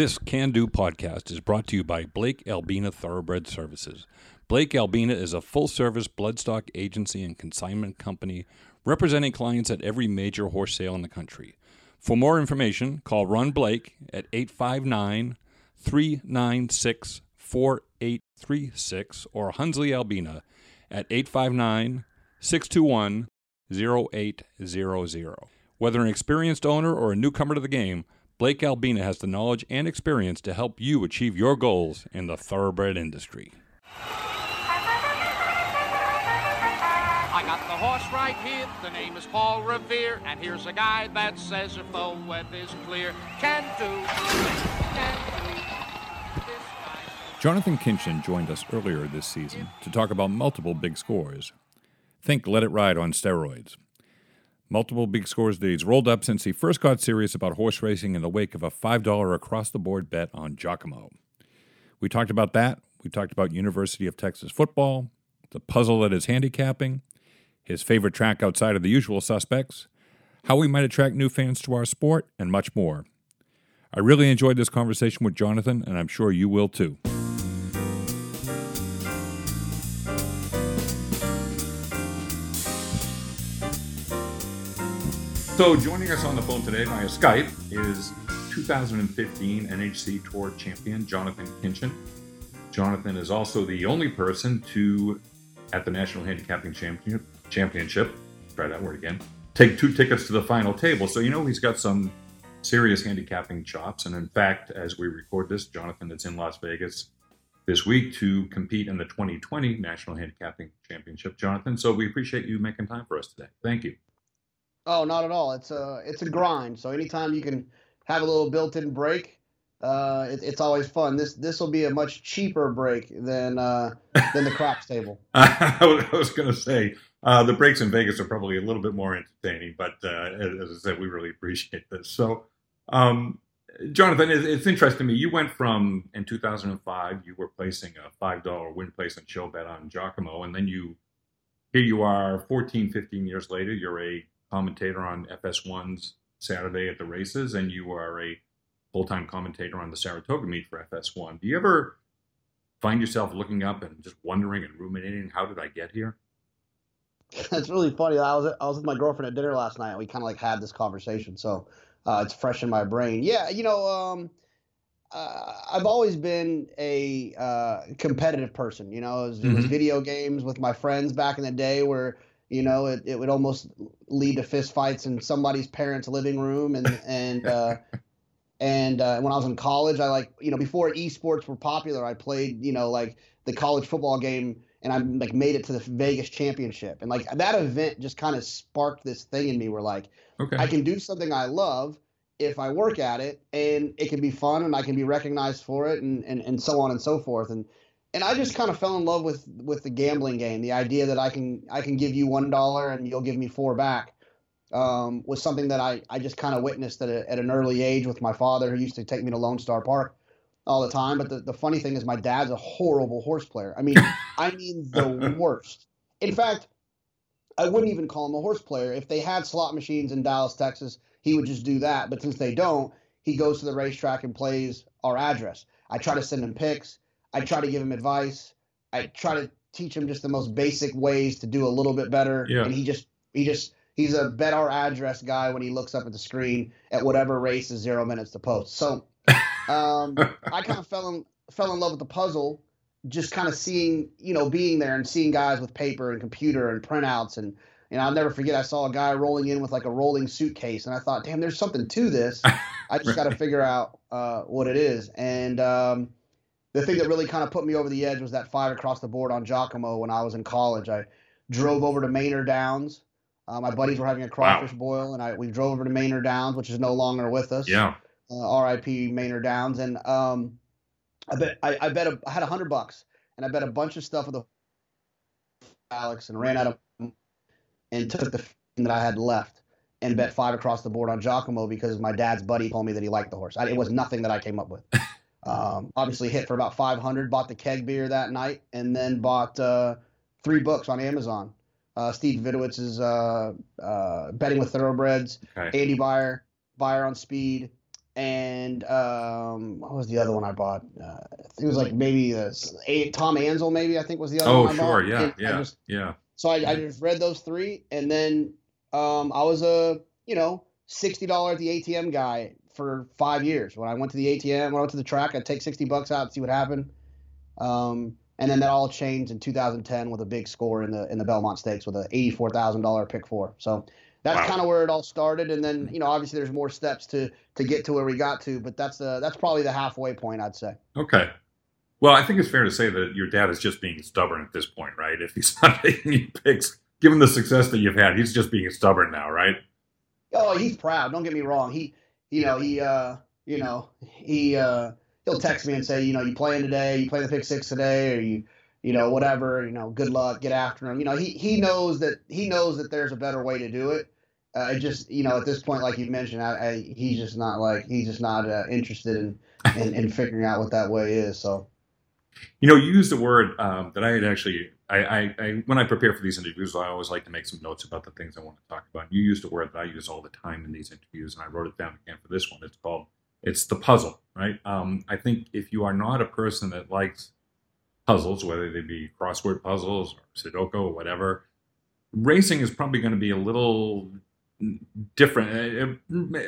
This Can Do podcast is brought to you by Blake Albina Thoroughbred Services. Blake Albina is a full service bloodstock agency and consignment company representing clients at every major horse sale in the country. For more information, call Ron Blake at 859 396 4836 or Hunsley Albina at 859 621 0800. Whether an experienced owner or a newcomer to the game, Blake Albina has the knowledge and experience to help you achieve your goals in the thoroughbred industry. I got the horse right here. The name is Paul Revere, and here's a guy that says if the web is clear, can do, can do. Jonathan Kinchen joined us earlier this season to talk about multiple big scores. Think Let It Ride on steroids. Multiple big scores that he's rolled up since he first got serious about horse racing in the wake of a $5 across the board bet on Giacomo. We talked about that. We talked about University of Texas football, the puzzle that is handicapping, his favorite track outside of the usual suspects, how we might attract new fans to our sport, and much more. I really enjoyed this conversation with Jonathan, and I'm sure you will too. So, joining us on the phone today via Skype is 2015 NHC Tour champion Jonathan Kinchen. Jonathan is also the only person to, at the National Handicapping Championship, Championship, try that word again, take two tickets to the final table. So, you know, he's got some serious handicapping chops. And in fact, as we record this, Jonathan is in Las Vegas this week to compete in the 2020 National Handicapping Championship. Jonathan, so we appreciate you making time for us today. Thank you. Oh, not at all. It's a it's a grind. So anytime you can have a little built-in break, uh, it, it's always fun. This this will be a much cheaper break than uh, than the craps table. I was going to say uh, the breaks in Vegas are probably a little bit more entertaining, but uh, as I said, we really appreciate this. So, um, Jonathan, it's, it's interesting to me. You went from in 2005, you were placing a five dollar win place and show bet on Giacomo, and then you here you are 14, 15 years later. You're a commentator on FS1's Saturday at the races, and you are a full time commentator on the Saratoga meet for FS1. Do you ever find yourself looking up and just wondering and ruminating, how did I get here? It's really funny. I was I was with my girlfriend at dinner last night, and we kind of like had this conversation. So uh, it's fresh in my brain. Yeah, you know, um, uh, I've always been a uh, competitive person. You know, it was, it was Mhm. video games with my friends back in the day where you know it, it would almost lead to fist fights in somebody's parents' living room, and and uh, and uh, when I was in college, I like you know before esports were popular, I played you know like the college football game, and I like made it to the Vegas championship, and like that event just kind of sparked this thing in me where like Okay. I can do something I love if I work at it, and it can be fun, and I can be recognized for it, and and, and so on and so forth, and and I just kind of fell in love with with the gambling game. The idea that I can I can give you one dollar and you'll give me four back um, was something that I I just kind of witnessed at, a, at an early age with my father, who used to take me to Lone Star Park all the time. But the, the funny thing is, my dad's a horrible horse player. I mean, I mean the worst. In fact, I wouldn't even call him a horse player. If they had slot machines in Dallas, Texas, he would just do that. But since they don't, he goes to the racetrack and plays our address. I try to send him picks. I try to give him advice. I try to teach him just the most basic ways to do a little bit better. Yeah. And he just he just he's a bet our address guy when he looks up at the screen at whatever race is zero minutes to post. So um, I kind of fell in fell in love with the puzzle, just kind of seeing you know being there and seeing guys with paper and computer and printouts and you know I'll never forget I saw a guy rolling in with like a rolling suitcase and I thought damn there's something to this. I just got to figure out uh, what it is and. Um, the thing that really kind of put me over the edge was that five across the board on Giacomo when I was in college. I drove over to Manor Downs. Uh, my buddies were having a crawfish boil, and I we drove over to Manor Downs, which is no longer with us. yeah. Uh, R.I.P. Manor Downs, and um, I bet I, I bet a, I had a hundred bucks, and I bet a bunch of stuff with the Alex, and ran out of and took the that I had left and bet five across the board on Giacomo because my dad's buddy told me that he liked the horse. I, it was nothing that I came up with. Um, obviously hit for about 500, bought the keg beer that night, and then bought uh, three books on Amazon. Uh, Steve Davidowitz's uh, uh, Betting with Thoroughbreds, Okay. Andy Beyer, Beyer on Speed, and um, what was the other one I bought? Uh, it was like maybe uh, Tom Ainslie, maybe I think was the other oh, one. I sure, bought. yeah, And yeah, just- yeah. so I, I just read those three, and then um, I was a you know sixty dollar at the ATM guy for five years. When I went to the ATM, when I went to the track, I'd take sixty bucks out and see what happened. Um, and then that all changed in 2010 with a big score in the in the Belmont Stakes with a eighty four thousand dollar pick four. So that's Wow. kind of where it all started. And then you know obviously there's more steps to to get to where we got to, but that's uh, that's probably the halfway point I'd say. Okay. Well, I think it's fair to say that your dad is just being stubborn at this point, right? If he's not taking you picks, given the success that you've had, he's just being stubborn now, right? Oh, he's proud. Don't get me wrong. He, you know, he, uh, you know, he, uh, he'll text me and say, you know, you playing today? You playing the pick six today? Or you, you know, whatever. You know, good luck. Get after him. You know, he he knows that he knows that there's a better way to do it. Uh, it just, you know, at this point, like you mentioned, I, I, he's just not like he's just not uh, interested in, in in figuring out what that way is. So. You know, you used a word um, that I had actually, I, I, when I prepare for these interviews, I always like to make some notes about the things I want to talk about. You used a word that I use all the time in these interviews, and I wrote it down again for this one. It's called, it's the puzzle, right? Um, I think if you are not a person that likes puzzles, whether they be crossword puzzles or Sudoku or whatever, racing is probably going to be a little different.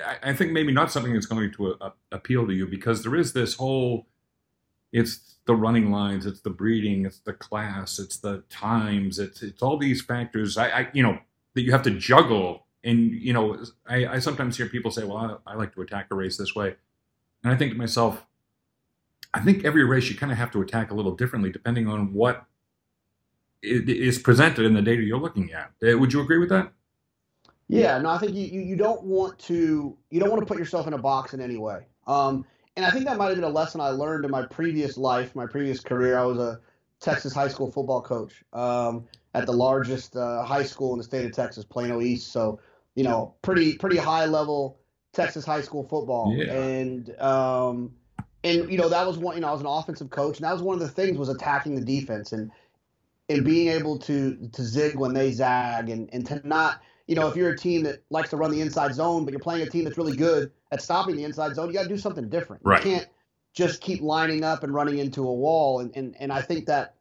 I I think maybe not something that's going to uh, appeal to you because there is this whole it's the running lines, it's the breeding, it's the class, it's the times, it's it's all these factors. I, I you know that you have to juggle, and you know I, I sometimes hear people say, "Well, I, I like to attack a race this way," and I think to myself, I think every race you kind of have to attack a little differently depending on what is presented in the data you're looking at. Uh, Would you agree with that? Yeah, no, I think you, you don't want to you don't want to put yourself in a box in any way. Um, and I think that might have been a lesson I learned in my previous life, my previous career. I was a Texas high school football coach um, at the largest uh, high school in the state of Texas, Plano East. So, you know, pretty pretty high level Texas high school football. Yeah. And um, and you know that was one. You know, I was an offensive coach, and that was one of the things was attacking the defense and and being able to to zig when they zag and and to not you know, if you're a team that likes to run the inside zone, but you're playing a team that's really good at stopping the inside zone, you got to do something different. Right. You can't just keep lining up and running into a wall. And and, and I think that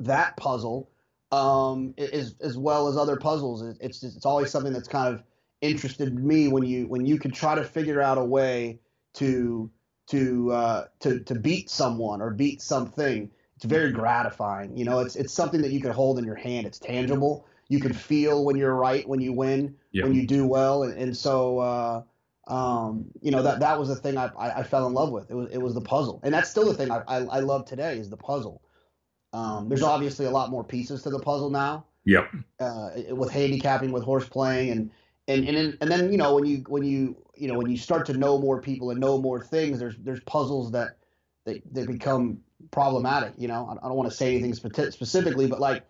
that puzzle, um, is as well as other puzzles, it's just, it's always something that's kind of interested me when you when you can try to figure out a way to to uh, to to beat someone or beat something. It's very gratifying. You know, it's it's something that you can hold in your hand. It's tangible. You can feel when you're right, when you win, Yeah. when you do well, and, and so uh, um, you know that that was the thing I, I, I fell in love with. It was it was the puzzle, and that's still the thing I, I, I love today is the puzzle. Um, there's obviously a lot more pieces to the puzzle now Yep. uh, with handicapping, with horse playing, and and and then, and then you know when you when you you know when you start to know more people and know more things, there's there's puzzles that that, that become problematic. You know, I, I don't want to say anything spe- specifically, but like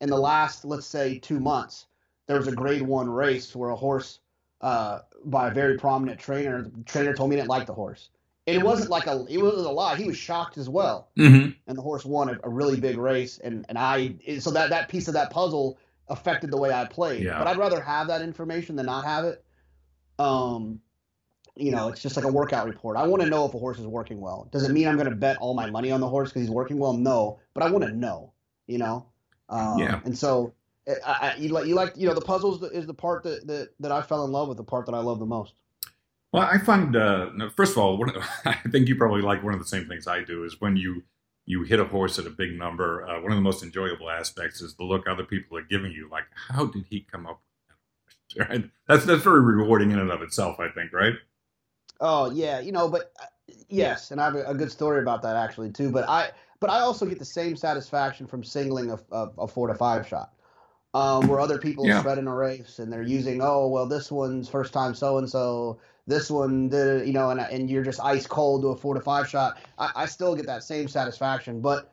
in the last let's say two months, there was a Grade One race where a horse uh, by a very prominent trainer, the trainer told me he didn't like the horse. And it wasn't like a it wasn't a lie. He was shocked as well Mm-hmm. and the horse won a, a really big race and and I so that that piece of that puzzle affected the way I played. Yeah. But I'd rather have that information than not have it. Um you know, it's just like a workout report. I want to know if a horse is working well. Does it mean I'm going to bet all my money on the horse because he's working well? No, but I want to know. You know, um, Yeah. And so, I, I, you like you like you know the puzzles is the part that, that that I fell in love with, the part that I love the most. Well, I find uh, first of all, one I think you probably like one of the same things I do is when you you hit a horse at a big number. Uh, one of the most enjoyable aspects is the look other people are giving you. Like, how did he come up? with that? Right? That's that's very rewarding in and of itself. I think, right? Oh yeah, you know, but uh, yes, and I have a, a good story about that actually too. But I, but I also get the same satisfaction from singling a, a, a four to five shot, um, where other people Yeah. spread in a race and they're using, oh well, this one's first time so and so, this one did, you know, and and you're just ice cold to a four to five shot. I, I still get that same satisfaction, but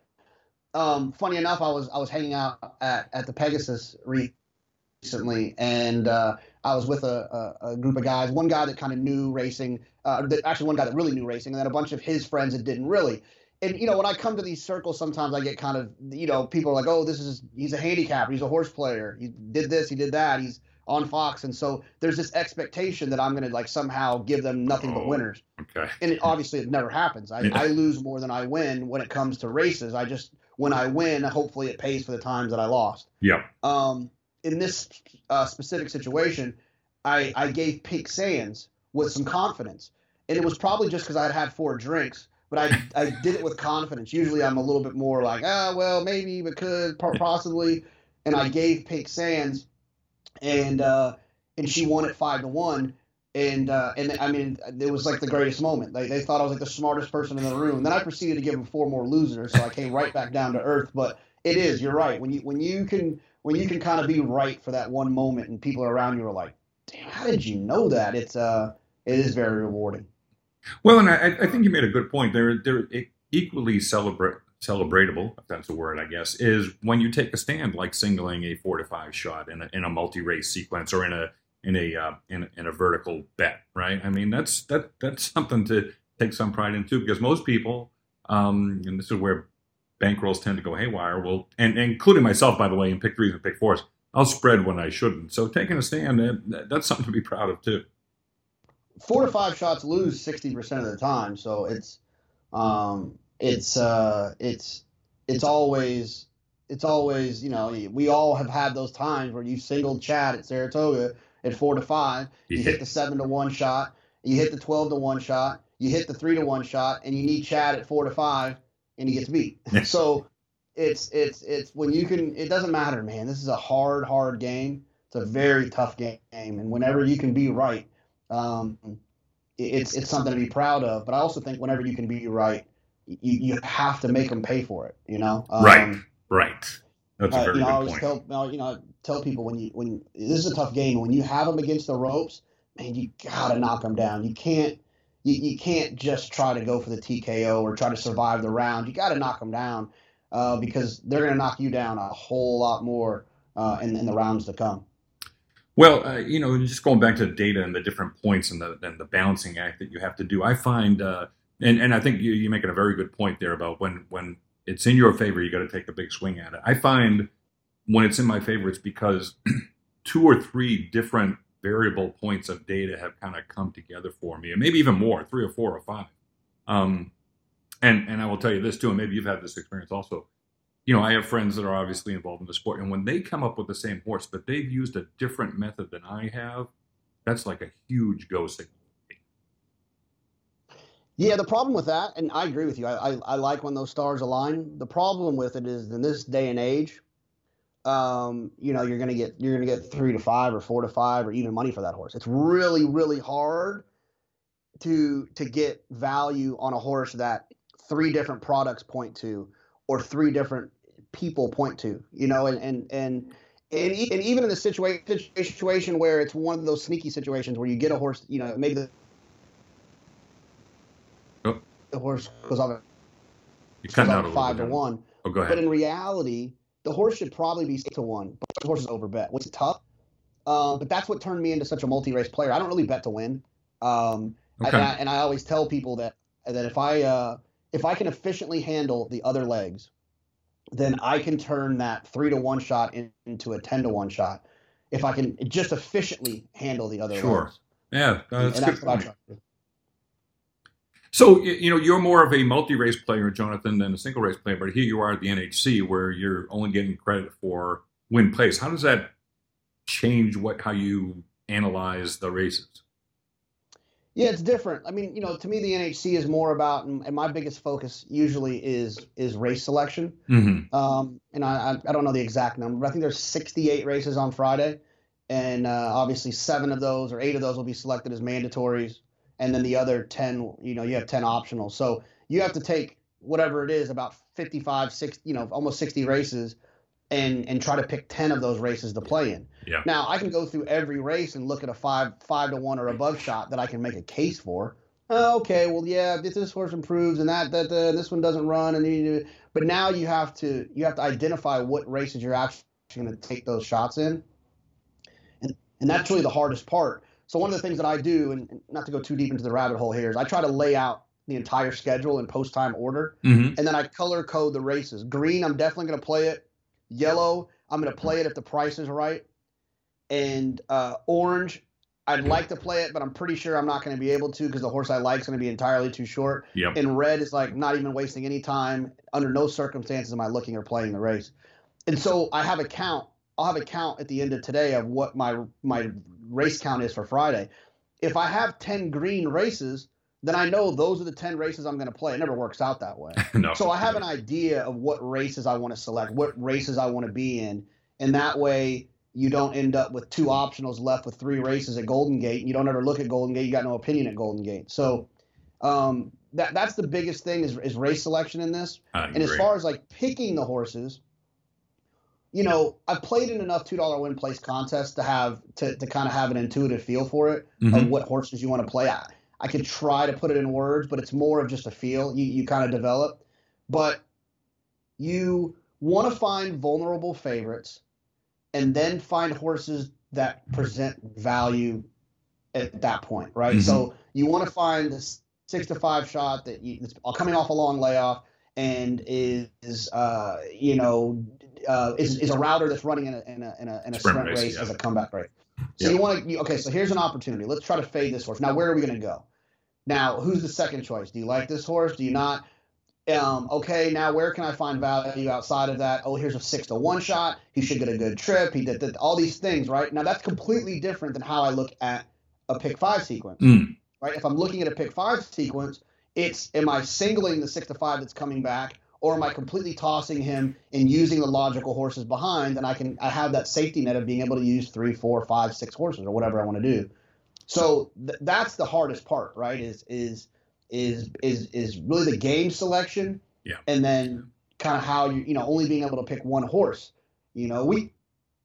um, funny enough, I was I was hanging out at, at the Pegasus recently, and uh, I was with a, a, a group of guys. One guy that kind of knew racing, uh, that, actually one guy that really knew racing, and then a bunch of his friends that didn't really. And you know, when I come to these circles, sometimes I get kind of, you know, people are like, "Oh, this is he's a handicapper, he's a horse player, he did this, he did that, he's on Fox, and so there's this expectation that I'm going to like somehow give them nothing but Oh. winners. Okay. And it, obviously, it never happens. I, Yeah. I lose more than I win when it comes to races. I just when I win, hopefully it pays for the times that I lost. Yep. Um, in this uh, specific situation, I, I gave Pink Sands with some confidence, and it was probably just because I had had four drinks. But I, I did it with confidence. Usually I'm a little bit more like, ah, well, maybe, but could, possibly. And I gave Pink Sands, and uh, and she won it five to one. And uh, and I mean, it was like the greatest moment. They, they thought I was like the smartest person in the room. Then I proceeded to give them four more losers, so I came right back down to earth. But it is, you're right. When you when you can when you can kind of be right for that one moment, and people around you are like, "Damn, how did you know that?" It's uh, it is very rewarding. Well, and I, I think you made a good point. They're they're equally celebrate celebratable, if that's a word, I guess, is when you take a stand, like singling a four to five shot in a, in a multi race sequence or in a in a uh, in, a- in a vertical bet, right? I mean, that's that that's something to take some pride in too, because most people, um, and this is where bankrolls tend to go haywire. Well, and, and including myself, by the way, in pick threes and pick fours, I'll spread when I shouldn't. So taking a stand, that, that's something to be proud of too. Four to five shots lose sixty percent of the time, so it's um, it's uh, it's it's always it's always you know we all have had those times where you singled Chad at Saratoga at four to five, you hit the seven to one shot, you hit the twelve to one shot, you hit the three to one shot, and you need Chad at four to five, and he gets beat. so it's it's it's when you can. It doesn't matter, man. This is a hard, hard game. It's a very tough game, and whenever you can be right, um, it's it's something to be proud of. But I also think whenever you can be right, you, you have to make them pay for it. You know, um, Right. Right. That's a uh, very you know, I always point. tell you know tell people when you when this is a tough game when you have them against the ropes, man, you gotta knock them down. You can't you, you can't just try to go for the TKO or try to survive the round. You got to knock them down uh, because they're gonna knock you down a whole lot more uh, in, in the rounds to come. Well, uh, you know, just going back to the data and the different points and the and the balancing act that you have to do, I find, uh, and and I think you, you're making a very good point there about when when it's in your favor, you got to take a big swing at it. I find when it's in my favor, it's because two or three different variable points of data have kind of come together for me, and maybe even more, three or four or five. Um, and and I will tell you this too, and maybe you've had this experience also you know, I have friends that are obviously involved in the sport, and when they come up with the same horse, but they've used a different method than I have, that's like a huge go signal. Yeah, the problem with that, and I agree with you. I, I, I like when those stars align. The problem with it is in this day and age, um, you know, you're gonna get you're gonna get three to five or four to five or even money for that horse. It's really really hard to to get value on a horse that three different products point to or three different people point to. You know, and and and. And, e- and even in the situation situation where it's one of those sneaky situations where you get a horse, you know, maybe the, Oh. the horse goes off You cut out five to one. Oh, go ahead. But in reality, the horse should probably be six to one. But the horse is overbet, which is tough. Um, but that's what turned me into such a multi-race player. I don't really bet to win. Um, I- Okay. and, I, and I always tell people that that if I uh, if I can efficiently handle the other legs, then I can turn that three to one shot in- into a ten to one shot. If I can just efficiently handle the other Sure. Yeah, and that's, that's good what I try to do. So you know, you're more of a multi-race player, Jonathan, than a single-race player. But here you are at the NHC, where you're only getting credit for win place. How does that change what how you analyze the races? Yeah, it's different. I mean, you know, to me, the NHC is more about, and my biggest focus usually is is race selection. Mm-hmm. Um, and I, I I don't know the exact number, but I think there's 68 races on Friday, and uh, obviously seven of those or eight of those will be selected as mandatories, and then the other 10, you know, you have 10 optional. So you have to take whatever it is, about 55, 60, you know, almost 60 races, and and try to pick 10 of those races to play in. Yeah. Now I can go through every race and look at a five five to one or above shot that I can make a case for. Oh, okay, well, yeah, if this horse improves and that that uh, this one doesn't run, and you, but now you have to you have to identify what races you're actually going to take those shots in, and and that's really the hardest part. So one of the things that I do, and and not to go too deep into the rabbit hole here, is I try to lay out the entire schedule in post time order, Mm-hmm. and then I color code the races. Green, I'm definitely going to play it. Yellow, I'm going to play it if the price is right. And uh, orange, I'd like to play it, but I'm pretty sure I'm not going to be able to because the horse I like is going to be entirely too short. Yep. And red is like not even wasting any time. Under no circumstances am I looking or playing the race. And so I have a count. I'll have a count at the end of today of what my my race count is for Friday. If I have 10 green races, then I know those are the 10 races I'm going to play. It never works out that way. no. So I have an idea of what races I want to select, what races I want to be in, and that way you don't end up with two optionals left with three races at Golden Gate. You don't ever look at Golden Gate. You got no opinion at Golden Gate. So um, that that's the biggest thing is, is race selection in this. And as far as like picking the horses, you know, I've played in enough two dollar win place contests to have to, to kind of have an intuitive feel for it of Mhm. what horses you want to play. I, I could try to put it in words, but it's more of just a feel you, you kind of develop. But you want to find vulnerable favorites and then find horses that present value at that point, right? Mhm. So you want to find this six to five shot that you, that's coming off a long layoff and is, uh, you know, uh, is, is a router that's running in a, in a, in a, in a Sprint sprint, race, race, yeah. as a comeback race. So Yeah. you want to, okay, so here's an opportunity. Let's try to fade this horse. Now, where are we going to go? Now, who's the second choice? Do you like this horse? Do you not? Um, okay, now where can I find value outside of that? Oh, here's a six to one shot. He should get a good trip. He did, did all these things, right? Now that's completely different than how I look at a pick five sequence, Mm. right? If I'm looking at a pick five sequence, it's am I singling the six to five that's coming back, or am I completely tossing him and using the logical horses behind? And I can I have that safety net of being able to use three, four, five, six horses or whatever I want to do. So th- that's the hardest part, right? Is is is is is really the game selection, Yeah. and then kind of how you you know only being able to pick one horse. You know, we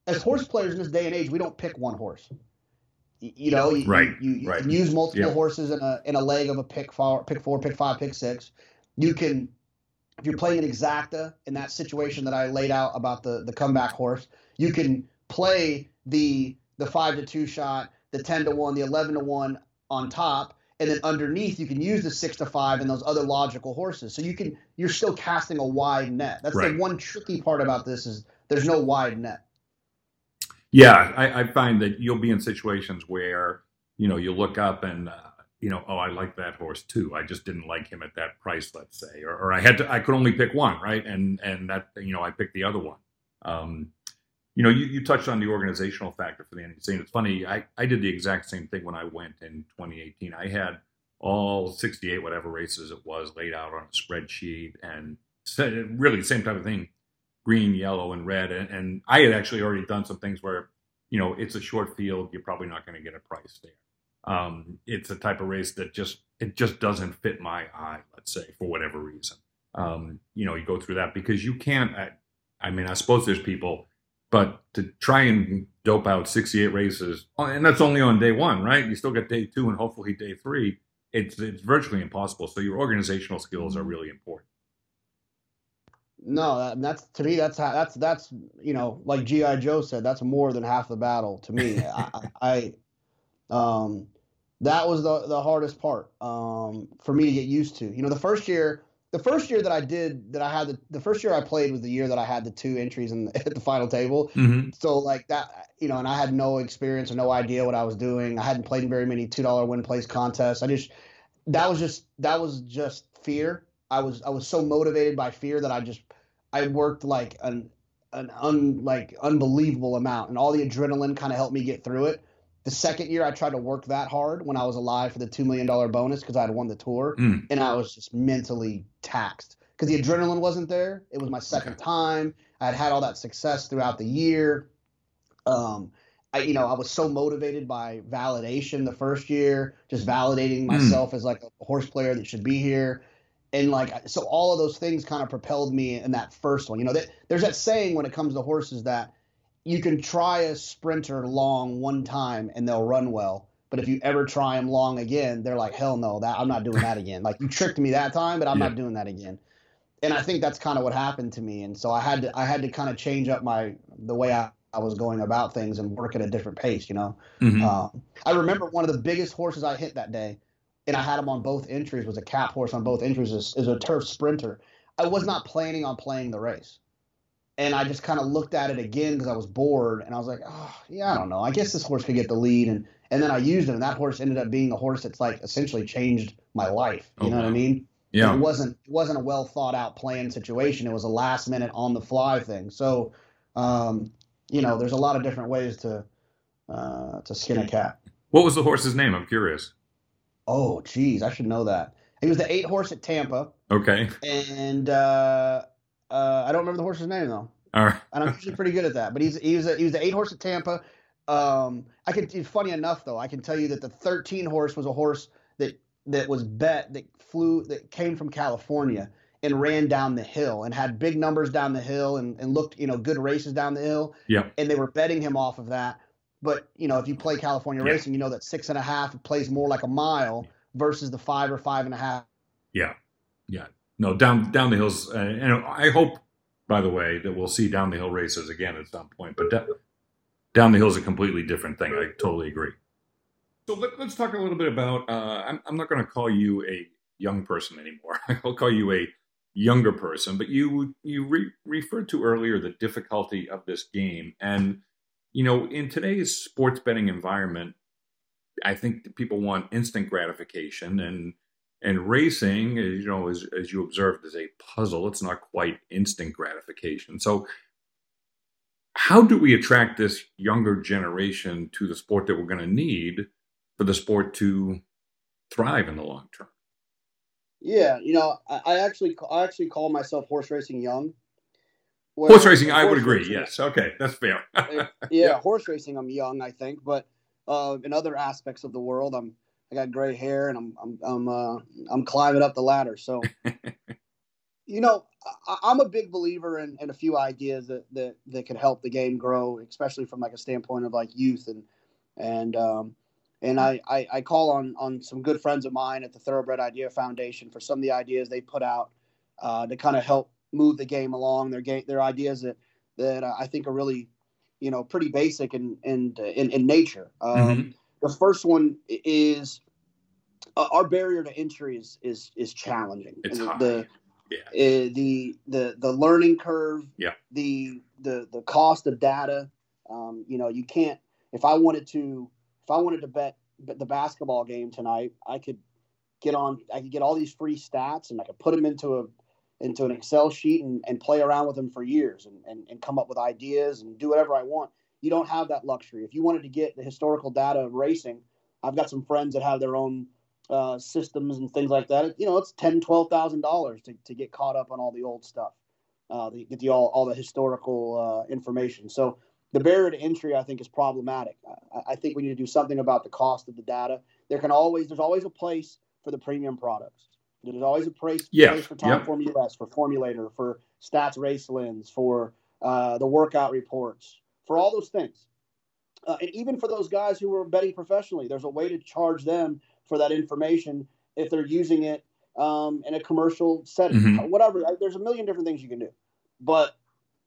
as horse players in this day and age, we don't pick one horse. You know, you, Right, you, you right. can use multiple Yeah. horses in a in a leg of a pick four, pick four, pick five, pick six. You can, if you're playing an exacta in that situation that I laid out about the the comeback horse, you can play the the five to two shot, the ten to one, the eleven to one on top, and then underneath you can use the six to five and those other logical horses. So you can you're still casting a wide net. That's Right. the one tricky part about this is there's no wide net. Yeah, I, I find that you'll be in situations where you know you look up and uh, you know, oh, I like that horse too. I just didn't like him at that price, let's say, or, or I had to, I could only pick one, right? And and that you know, I picked the other one. Um, you know, you, you touched on the organizational factor for the and it's funny. I I did the exact same thing when I went in 2018. I had all 68 whatever races it was laid out on a spreadsheet and really the same type of thing green yellow and red and, and i had actually already done some things where you know it's a short field you're probably not going to get a price there um, it's a type of race that just it just doesn't fit my eye let's say for whatever reason um, you know you go through that because you can't I, I mean i suppose there's people but to try and dope out 68 races and that's only on day one right you still get day two and hopefully day three it's it's virtually impossible so your organizational skills are really important No, that's to me. That's how, that's that's you know, like GI Joe said, that's more than half the battle to me. I, I, I, um, that was the the hardest part um, for me to get used to. You know, the first year, the first year that I did that I had the the first year I played was the year that I had the two entries in the, at the final table. mm-hmm. So like that, you know, and I had no experience or no idea what I was doing. I hadn't played in very many two dollar win place contests. I just that was just that was just fear. I was I was so motivated by fear that I just I worked like an an un like unbelievable amount, and all the adrenaline kind of helped me get through it. The second year, I tried to work that hard when I was alive for the two million dollar bonus because I had won the tour, Mm. and I was just mentally taxed because the adrenaline wasn't there. It was my second time. I had had all that success throughout the year. Um, I, you know, I was so motivated by validation the first year, just validating myself as like a horse player that should be here. And like, so all of those things kind of propelled me in that first one. You know, that, there's that saying when it comes to horses that you can try a sprinter long one time and they'll run well. But if you ever try them long again, they're like, hell no, that I'm not doing that again. Like you tricked me that time, but I'm Yeah. not doing that again. And I think that's kind of what happened to me. And so I had to I had to kind of change up my the way I, I was going about things and work at a different pace, you know. Mhm. Um, I remember one of the biggest horses I hit that day, and I had him on both entries. Was a cap horse on both entries. Is, is a turf sprinter. I was not planning on playing the race. And I just kind of looked at it again because I was bored, and I was like, oh yeah, I don't know. I guess this horse could get the lead, and and then I used it, and that horse ended up being a horse that's like essentially changed my life. You Oh, know what I mean? Yeah. It wasn't it wasn't a well thought out planned situation. It was a last minute on the fly thing. So, um, you know, there's a lot of different ways to uh, to skin a cat. What was the horse's name? I'm curious. Oh, geez, I should know that. He was the eight horse at Tampa, Okay. and uh, uh, I don't remember the horse's name though. All right. and I'm usually pretty good at that. But he's he was a, he was the eight horse at Tampa. Um, I can. It's funny enough though. I can tell you that the 13 horse was a horse that that was bet that flew that came from California and ran down the hill and had big numbers down the hill and, and looked you know good races down the hill. Yeah. And they were betting him off of that. But you know if you play California Yeah. racing, you know that six and a half plays more like a mile versus the five or five and a half. Yeah. Yeah. No, down down the hills, uh, and I hope, by the way, that we'll see down the hill races again at some point. But down the hill is a completely different thing. I totally agree. So let, us talk a little bit about. Uh, I'm, I'm not going to call you a young person anymore. I'll call you a younger person. But you you re- referred to earlier the difficulty of this game, and you know, in today's sports betting environment, I think people want instant gratification and and racing, you know, as, as you observed, is a puzzle. It's not quite instant gratification. So, how do we attract this younger generation to the sport that we're going to need for the sport to thrive in the long term? Yeah, you know, I, I actually I actually call myself horse racing young. Horse racing, I would agree. racing- Yes. Okay. That's fair. yeah, Yeah. horse racing. I'm young, I think, but uh, in other aspects of the world, I'm I got gray hair and I'm I'm I'm uh, I'm climbing up the ladder. So, you know, I, I'm a big believer in, in a few ideas that, that that could help the game grow, especially from like a standpoint of like youth and and um, and I, I I call on on some good friends of mine at the Thoroughbred Idea Foundation for some of the ideas they put out uh, to kind of help move the game along. Their game, their ideas that that uh, I think are really you know pretty basic in in in, in nature. Um, Mhm. The first one is uh, our barrier to entry is is is challenging. It's And high. the Yeah. uh, the the the learning curve. Yeah. The the the cost of data. Um, you know, you can't. If I wanted to, if I wanted to bet, bet the basketball game tonight, I could get on. I could get all these free stats, and I could put them into a into an Excel sheet and, and play around with them for years, and, and and come up with ideas and do whatever I want. You don't have that luxury. If you wanted to get the historical data of racing, I've got some friends that have their own uh, systems and things like that. You know, it's ten, twelve thousand dollars to to get caught up on all the old stuff, uh, to get the all all the historical uh, information. So the barrier to entry, I think, is problematic. I, I think we need to do something about the cost of the data. There can always there's always a place for the premium products. There's always a place, place for Time yeah. Form US, for Formulator, for Stats Race Lens, for uh, the workout reports, for all those things. Uh, and even for those guys who are betting professionally, there's a way to charge them for that information if they're using it um, in a commercial setting. Mhm. Whatever, there's a million different things you can do. But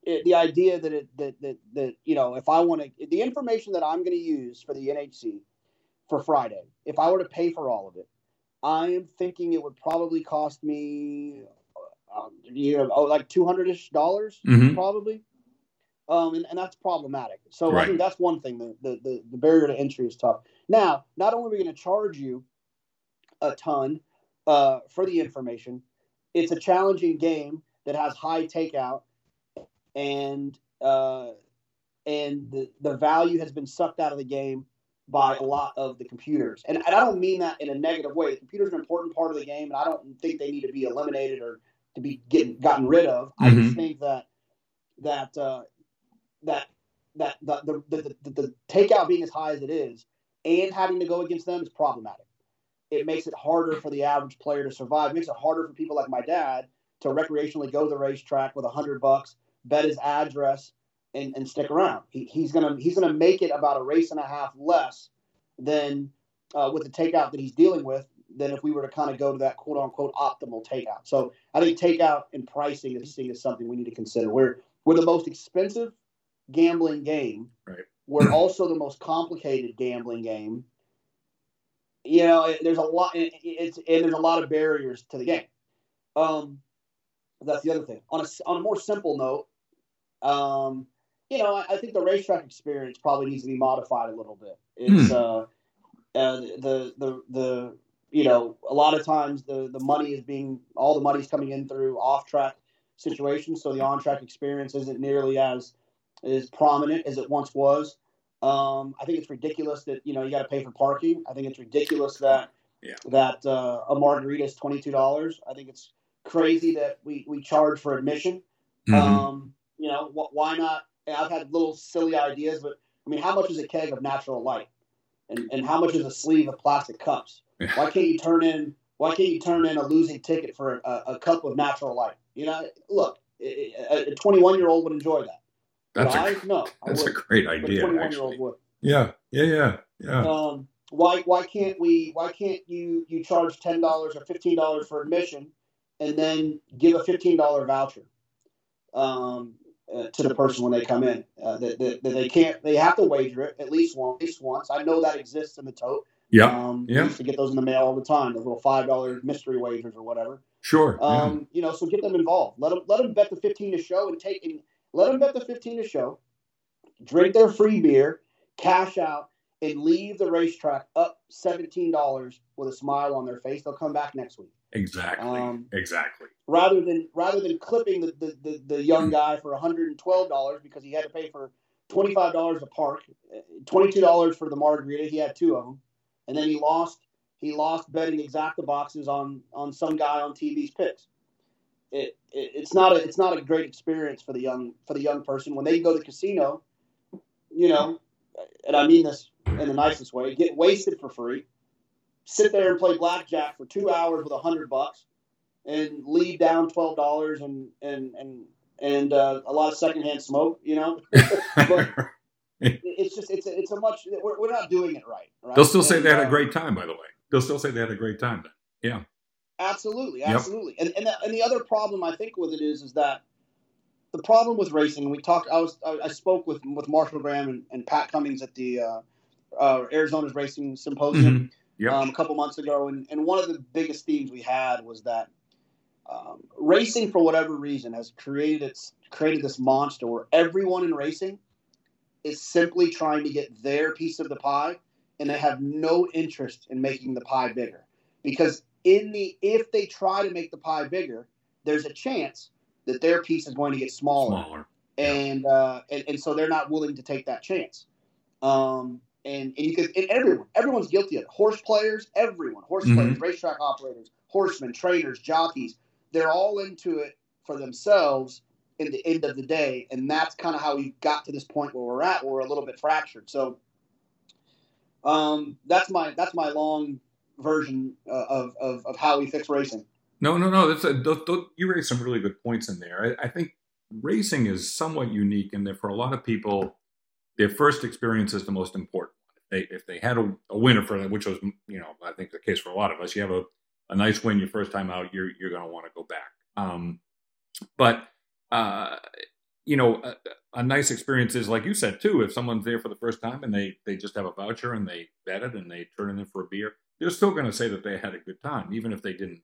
it, the idea that it that, that that you know, if I want to, the information that I'm going to use for the NHC for Friday, if I were to pay for all of it, I am thinking it would probably cost me, uh, you know, oh, like two hundred ish dollars Mhm. probably. Um, and, and that's problematic. So I think that's one thing. The, the, the, the barrier to entry is tough. Now, not only are we going to charge you a ton uh, for the information, it's a challenging game that has high takeout, and uh, and the, the value has been sucked out of the game by a lot of the computers. And, and I don't mean that in a negative way. The computers are an important part of the game, and I don't think they need to be eliminated or to be getting gotten rid of. I Mhm. just think that that uh, that that the the, the, the takeout being as high as it is and having to go against them is problematic. It makes it harder for the average player to survive. It makes it harder for people like my dad to recreationally go to the racetrack with a hundred bucks, bet his address, and, and stick around. He, he's gonna he's gonna make it about a race and a half less than uh, with the takeout that he's dealing with than if we were to kind of go to that quote unquote optimal takeout. So I think takeout and pricing is, is something we need to consider. We're we're the most expensive gambling game. Right. We're also the most complicated gambling game. You know, there's a lot. It's and there's a lot of barriers to the game. Um, that's the other thing. On a on a more simple note, Um, you know, I, I, think the racetrack experience probably needs to be modified a little bit. It's hmm. uh, uh, the the the you know a lot of times the the money is being all the money's coming in through off track situations, so the on track experience isn't nearly as as prominent as it once was. Um, I think it's ridiculous that you know you got to pay for parking. I think it's ridiculous that yeah. that uh, a margarita is twenty two dollars. I think it's crazy that we we charge for admission. Mm-hmm. Um, you know wh- why not? I've had little silly ideas, but I mean, how much is a keg of natural light, and and how much is a sleeve of plastic cups? Why can't you turn in Why can't you turn in a losing ticket for a, a cup of natural light? You know, look, a 21 year old would enjoy that. That's a, no, that's a great idea. Actually. Would. Yeah, yeah, yeah, yeah. Um, why why can't we? Why can't you you charge ten dollars or fifteen dollars for admission, and then give a fifteen dollar voucher um, uh, to the person when they come in? Uh, that, that, that, they can't. They have to wager it at least once. At least once. I know that exists in the tote. Yeah. Um, yeah. used to get those in the mail all the time. Those little five dollar mystery wagers or whatever. Sure. Um, yeah. You know, so get them involved. Let them let them bet the fifteen to show and take and let them bet the fifteen to show. Drink their free beer, cash out, and leave the racetrack up seventeen dollars with a smile on their face. They'll come back next week. Exactly. Um, exactly. Rather than rather than clipping the the, the, the young guy for one hundred and twelve dollars because he had to pay for twenty five dollars a park, two dollars for the margarita. He had two of them and then he lost he lost betting exacta boxes on on some guy on TV's picks. It, it, it's not a it's not a great experience for the young for the young person when they go to the casino. You know, and I mean this in the nicest way. Get wasted for free, sit there and play blackjack for two hours with a hundred bucks, and leave down twelve dollars and and and and uh, a lot of secondhand smoke. You know, but it's just it's a, it's a much we're, we're not doing it right, right. They'll still say they had a uh, great time, by the way. They'll still say they had a great time. Then. Yeah. Absolutely, absolutely. Yep. And and the, and the other problem I think with it is is that the problem with racing. We talked. I was I, I spoke with with Marshall Gramm and, and Pat Cummings at the uh, uh, Arizona's Racing Symposium mm-hmm. yep. um, a couple months ago, and and one of the biggest themes we had was that um, racing, for whatever reason, has created its created this monster where everyone in racing is simply trying to get their piece of the pie and they have no interest in making the pie bigger because in the if they try to make the pie bigger there's a chance that their piece is going to get smaller, smaller. and yeah. uh, and, and so they're not willing to take that chance um, and, and you could and everyone everyone's guilty of it horse players everyone horse mm-hmm. players racetrack operators horsemen trainers jockeys they're all into it for themselves in the end of the day. And that's kind of how we got to this point where we're at, where we're a little bit fractured. So um, that's my that's my long version uh, of, of, of how we fix racing. No, no, no. That's a, you raised some really good points in there. I, I, think racing is somewhat unique in that for a lot of people, their first experience is the most important. If they, if they had a, a winner for them, which was, you know, I think the case for a lot of us, you have a, a nice win your first time out, you're, you're going to want to go back. Um, but uh, you know, a, a, nice experience is like you said too. If someone's there for the first time and they they just have a voucher and they bet it and they turn it in for a beer, they're still going to say that they had a good time, even if they didn't,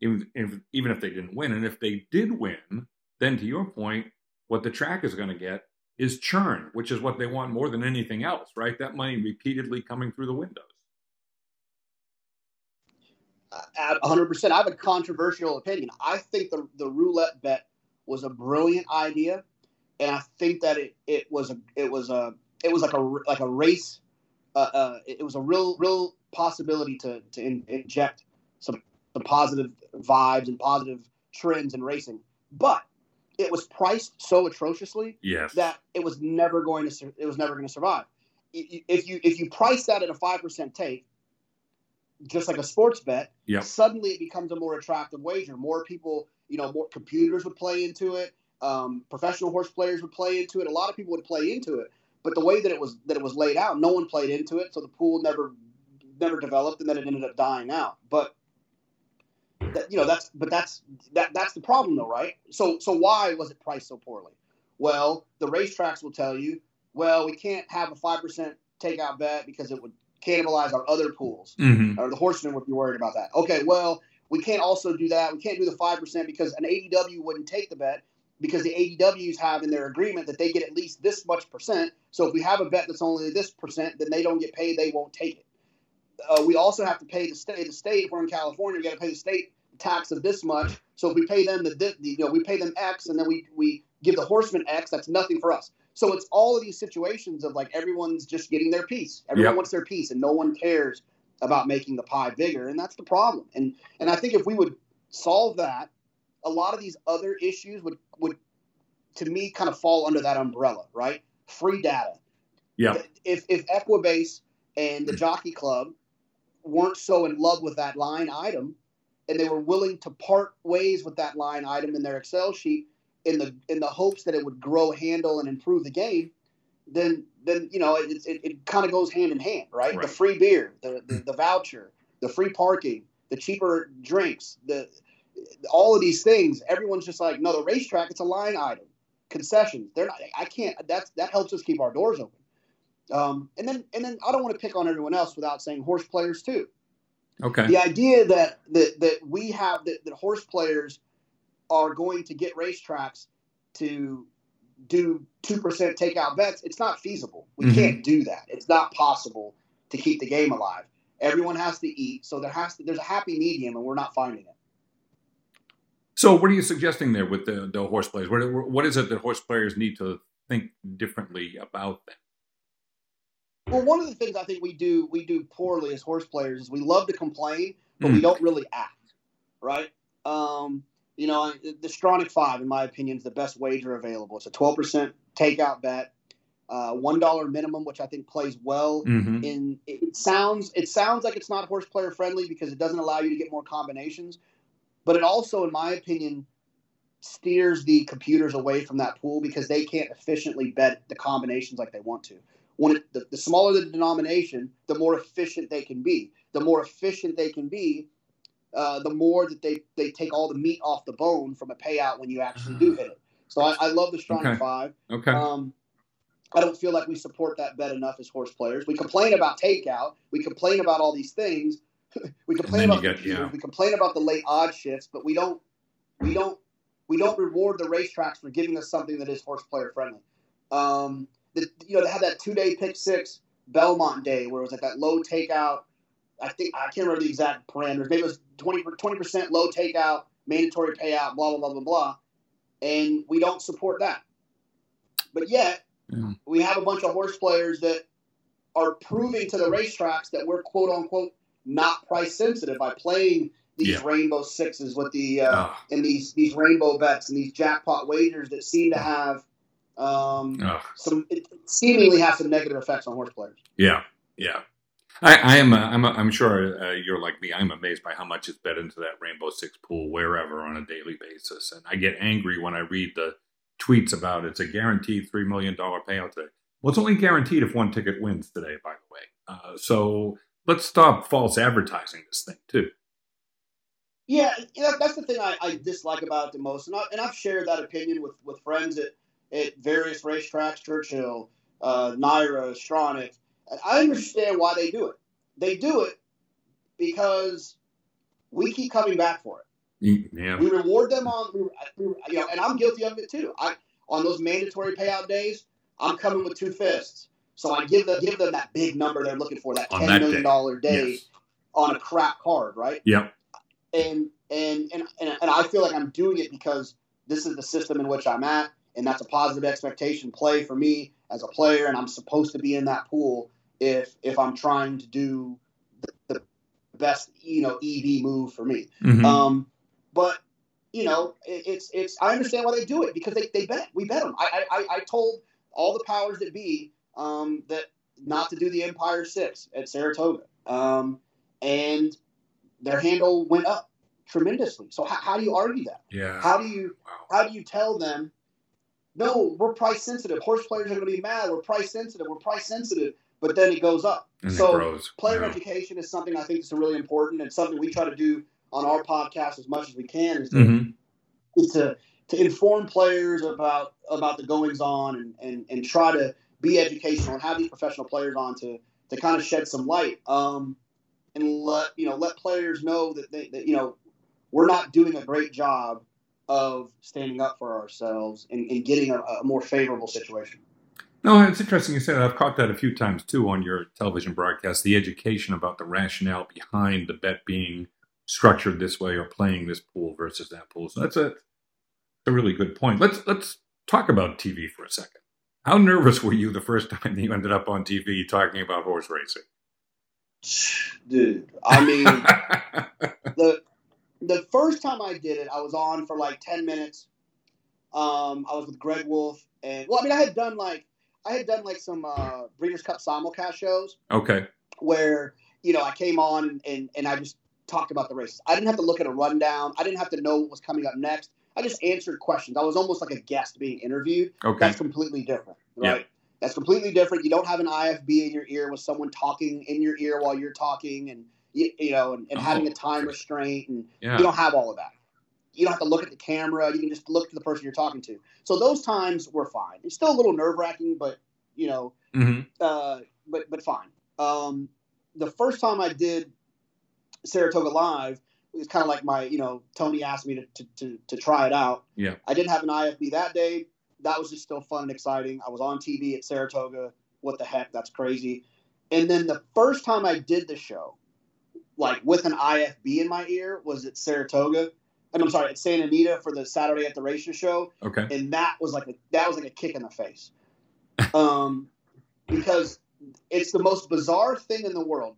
even if even if they didn't win. And if they did win, then to your point, what the track is going to get is churn, which is what they want more than anything else, right? That money repeatedly coming through the windows. At 100%. I have a controversial opinion. I think the, the roulette bet was a brilliant idea, and I think that it, it was a it was a it was like a like a race. Uh, uh, it was a real real possibility to to in, inject some some positive vibes and positive trends in racing, but it was priced so atrociously yes. that it was never going to it was never going to survive. If you if you price that at a five percent take, just like a sports bet, yep. suddenly it becomes a more attractive wager. More people you know, more computers would play into it. Um, professional horse players would play into it. A lot of people would play into it. But the way that it was that it was laid out, no one played into it, so the pool never never developed, and then it ended up dying out. But that, you know that's but that's that that's the problem though, right? So so why was it priced so poorly? Well, the racetracks will tell you, well, we can't have a five percent takeout bet because it would cannibalize our other pools, mm-hmm. or the horsemen would be worried about that. Okay, well, we can't also do that. We can't do the five percent because an ADW wouldn't take the bet, because the ADWs have in their agreement that they get at least this much percent. So if we have a bet that's only this percent, then they don't get paid. They won't take it. Uh, we also have to pay the state. The state, if we're in California, we got to pay the state tax of this much. So if we pay them the, the you know we pay them X, and then we we give the horseman X, that's nothing for us. So it's all of these situations of like everyone's just getting their piece. Everyone Yep. wants their piece, and no one cares about making the pie bigger, and that's the problem. And and I think if we would solve that, a lot of these other issues would would to me kind of fall under that umbrella, right? Free data. Yeah. If if Equibase and the Jockey Club weren't so in love with that line item, and they were willing to part ways with that line item in their Excel sheet in the in the hopes that it would grow handle and improve the game, then then you know it it, it kind of goes hand in hand, right? Right. The free beer, the, the the voucher, the free parking, the cheaper drinks, the all of these things. Everyone's just like, no, the racetrack, it's a line item. Concessions, they're not. I can't. That's that helps us keep our doors open. Um, and then and then I don't want to pick on everyone else without saying horse players too Okay. the idea that that, that we have that, that horse players are going to get racetracks to do two percent takeout bets, it's not feasible. We Mhm. can't do that. It's not possible to keep the game alive. Everyone has to eat, so there has to there's a happy medium, and we're not finding it. So, what are you suggesting there with the, the horse players? What, what is it that horse players need to think differently about them? Well, one of the things I think we do we do poorly as horse players is we love to complain, but Mm. we don't really act, right? Um, you know, the Stronach Five, in my opinion, is the best wager available. It's a twelve percent takeout bet, uh, one dollar minimum, which I think plays well. Mm-hmm. In it it sounds it sounds like it's not horse player friendly because it doesn't allow you to get more combinations, but it also, in my opinion, steers the computers away from that pool because they can't efficiently bet the combinations like they want to. When it, the, the smaller the denomination, the more efficient they can be. The more efficient they can be, uh, the more that they, they take all the meat off the bone from a payout when you actually do hit it. So I, I love the Stronach Okay. five. Okay. Um, I don't feel like we support that bet enough as horse players. We complain about takeout. We complain about all these things. we complain about get- yeah. We complain about the late odd shifts, but we don't we don't we don't reward the racetracks for giving us something that is horse player friendly. Um, the, you know, they had that two day pick six Belmont day where it was like that low takeout. I think I can't remember the exact parameters. Maybe it was 20 percent low takeout, mandatory payout, blah blah blah blah blah. And we don't support that. But yet Yeah. we have a bunch of horse players that are proving to the racetracks that we're quote unquote not price sensitive by playing these Yeah. rainbow sixes with the uh, Ah, and these these rainbow bets and these jackpot wagers that seem to have um, ah. some it seemingly have some negative effects on horse players. Yeah, yeah. I, I am. Uh, I'm. I'm sure uh, you're like me. I'm amazed by how much is bet into that Rainbow Six pool wherever on a daily basis, and I get angry when I read the tweets about it's a guaranteed three million dollar payout today. Well, it's only guaranteed if one ticket wins today. By the way, uh, so let's stop false advertising this thing too. Yeah, that's the thing I, I dislike about it the most, and, I, and I've shared that opinion with, with friends at, at various racetracks, Churchill, uh, NYRA, Stronach. I understand why they do it. They do it because we keep coming back for it. Yeah, We reward them on, we, we, you know, and I'm guilty of it too. I on those mandatory payout days, I'm coming with two fists. So I give them give them that big number they're looking for, that On ten that million day. day Yes. on a crap card, right? Yep. And, and and and and I feel like I'm doing it because this is the system in which I'm at, and that's a positive expectation play for me as a player, and I'm supposed to be in that pool if if I'm trying to do the, the best you know EV move for me. Mhm. Um, but you know, it, it's it's I understand why they do it because they, they bet we bet them. I, I I told all the powers that be um, that not to do the Empire Six at Saratoga, um, and their handle went up tremendously. So how, how do you argue that? yeah. How do you wow. how do you tell them? No, we're price sensitive. Horse players are going to be mad. We're price sensitive. We're price sensitive. But then it goes up. And so player Yeah. education is something I think is really important and something we try to do on our podcast as much as we can is to, Mhm. is to, to inform players about about the goings on and, and, and try to be educational and have these professional players on to, to kind of shed some light um, and let you know let players know that, they, that you know we're not doing a great job of standing up for ourselves and, and getting a, a more favorable situation. No, it's interesting you say that. I've caught that a few times too on your television broadcast. The education about the rationale behind the bet being structured this way or playing this pool versus that pool. So that's a, a really good point. Let's let's talk about TV for a second. How nervous were you the first time that you ended up on TV talking about horse racing? Dude, I mean, the the first time I did it, I was on for like ten minutes. Um, I was with Greg Wolf, and well, I mean, I had done like I had done like some uh, Breeders' Cup simulcast shows. Okay. Where you know I came on and and I just talked about the races. I didn't have to look at a rundown. I didn't have to know what was coming up next. I just answered questions. I was almost like a guest being interviewed. Okay. That's completely different, right? That's completely different. You don't have an IFB in your ear with someone talking in your ear while you're talking, and you, you know, and, and Oh, having a time restraint, and Yeah. you don't have all of that. You don't have to look at the camera. You can just look to the person you're talking to. So those times were fine. It's still a little nerve wracking, but you know, hmm uh, but but fine. Um, the first time I did Saratoga Live, it was kind of like my, you know, Tony asked me to, to, to, to try it out. Yeah. I didn't have an IFB that day. That was just still fun and exciting. I was on TV at Saratoga. What the heck? That's crazy. And then the first time I did the show, like with an IFB in my ear, was at Saratoga. And I'm sorry, at Santa Anita for the Saturday at the Races show Okay. and that was like a that was like a kick in the face, um, because it's the most bizarre thing in the world.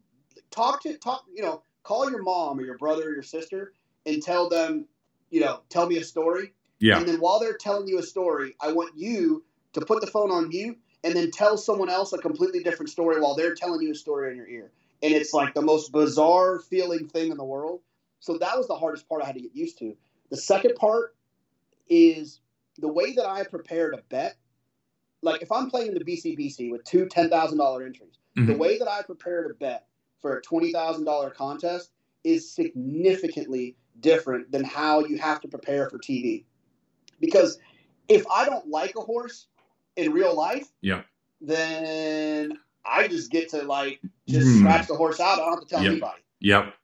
Talk to talk, you know, call your mom or your brother or your sister and tell them, you know, tell me a story. Yeah. And then while they're telling you a story, I want you to put the phone on mute and then tell someone else a completely different story while they're telling you a story in your ear. And it's like the most bizarre feeling thing in the world. So that was the hardest part I had to get used to. The second part is the way that I prepare to bet. Like if I'm playing the BCBC with two $10,000 entries, the Mhm. way that I prepare to bet for a $20,000 contest is significantly different than how you have to prepare for TV. Because if I don't like a horse in real life, Yeah. then I just get to like just Hmm. scratch the horse out. I don't have to tell Yep. anybody. Yep.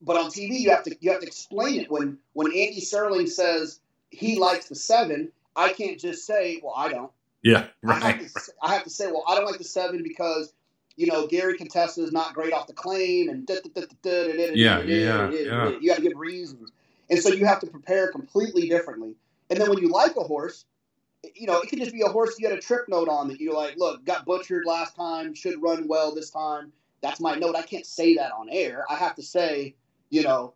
But on TV, you have to you have to explain it. When when Andy Serling says he likes the seven, I can't just say, "Well, I don't." Yeah. I have, Right. to, have to say, "Well, I don't like the seven because." You know, Gary Contessa is not great off the claim, and da- da- da- da- da- da- da- Yeah, yeah, yeah. you got to give reasons, and so you have to prepare completely differently. And then when you like a horse, you know, it could just be a horse you had a trip note on that you're like, look, got butchered last time, should run well this time. That's my note. I can't say that on air. I have to say, you know,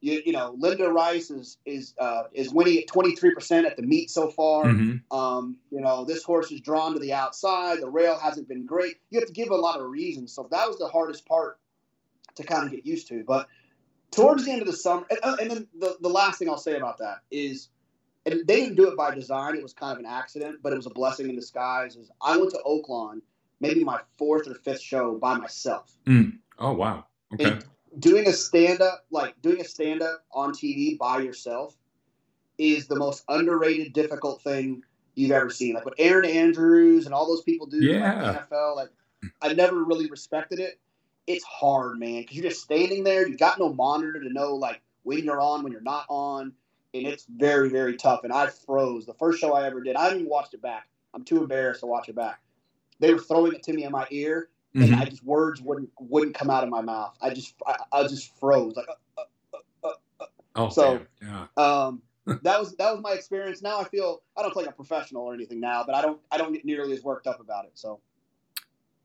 you, you know, Linda Rice is is uh, is winning at 23 percent at the meet so far. Mhm. Um, you know, this horse is drawn to the outside. The rail hasn't been great. You have to give a lot of reasons. So that was the hardest part to kind of get used to. But towards the end of the summer, and, uh, and then the, the last thing I'll say about that is, and they didn't do it by design. It was kind of an accident, but it was a blessing in disguise. Is I went to Oaklawn, maybe my fourth or fifth show by myself. Mm. Oh wow. Okay. And doing a stand up, like doing a stand up on TV by yourself, is the most underrated, difficult thing you've ever seen. Like what Erin Andrews and all those people do, Yeah. like the NFL. Like I never really respected it. It's hard, man, because you're just standing there. You got no monitor to know like when you're on, when you're not on, and it's very, very tough. And I froze the first show I ever did. I haven't even watched it back. I'm too embarrassed to watch it back. They were throwing it to me in my ear, and Mhm. I just words wouldn't wouldn't come out of my mouth. I just I, I just froze like. Oh, so- yeah. Um, that was that was my experience. Now I feel I don't feel like a professional or anything now, but I don't I don't get nearly as worked up about it. So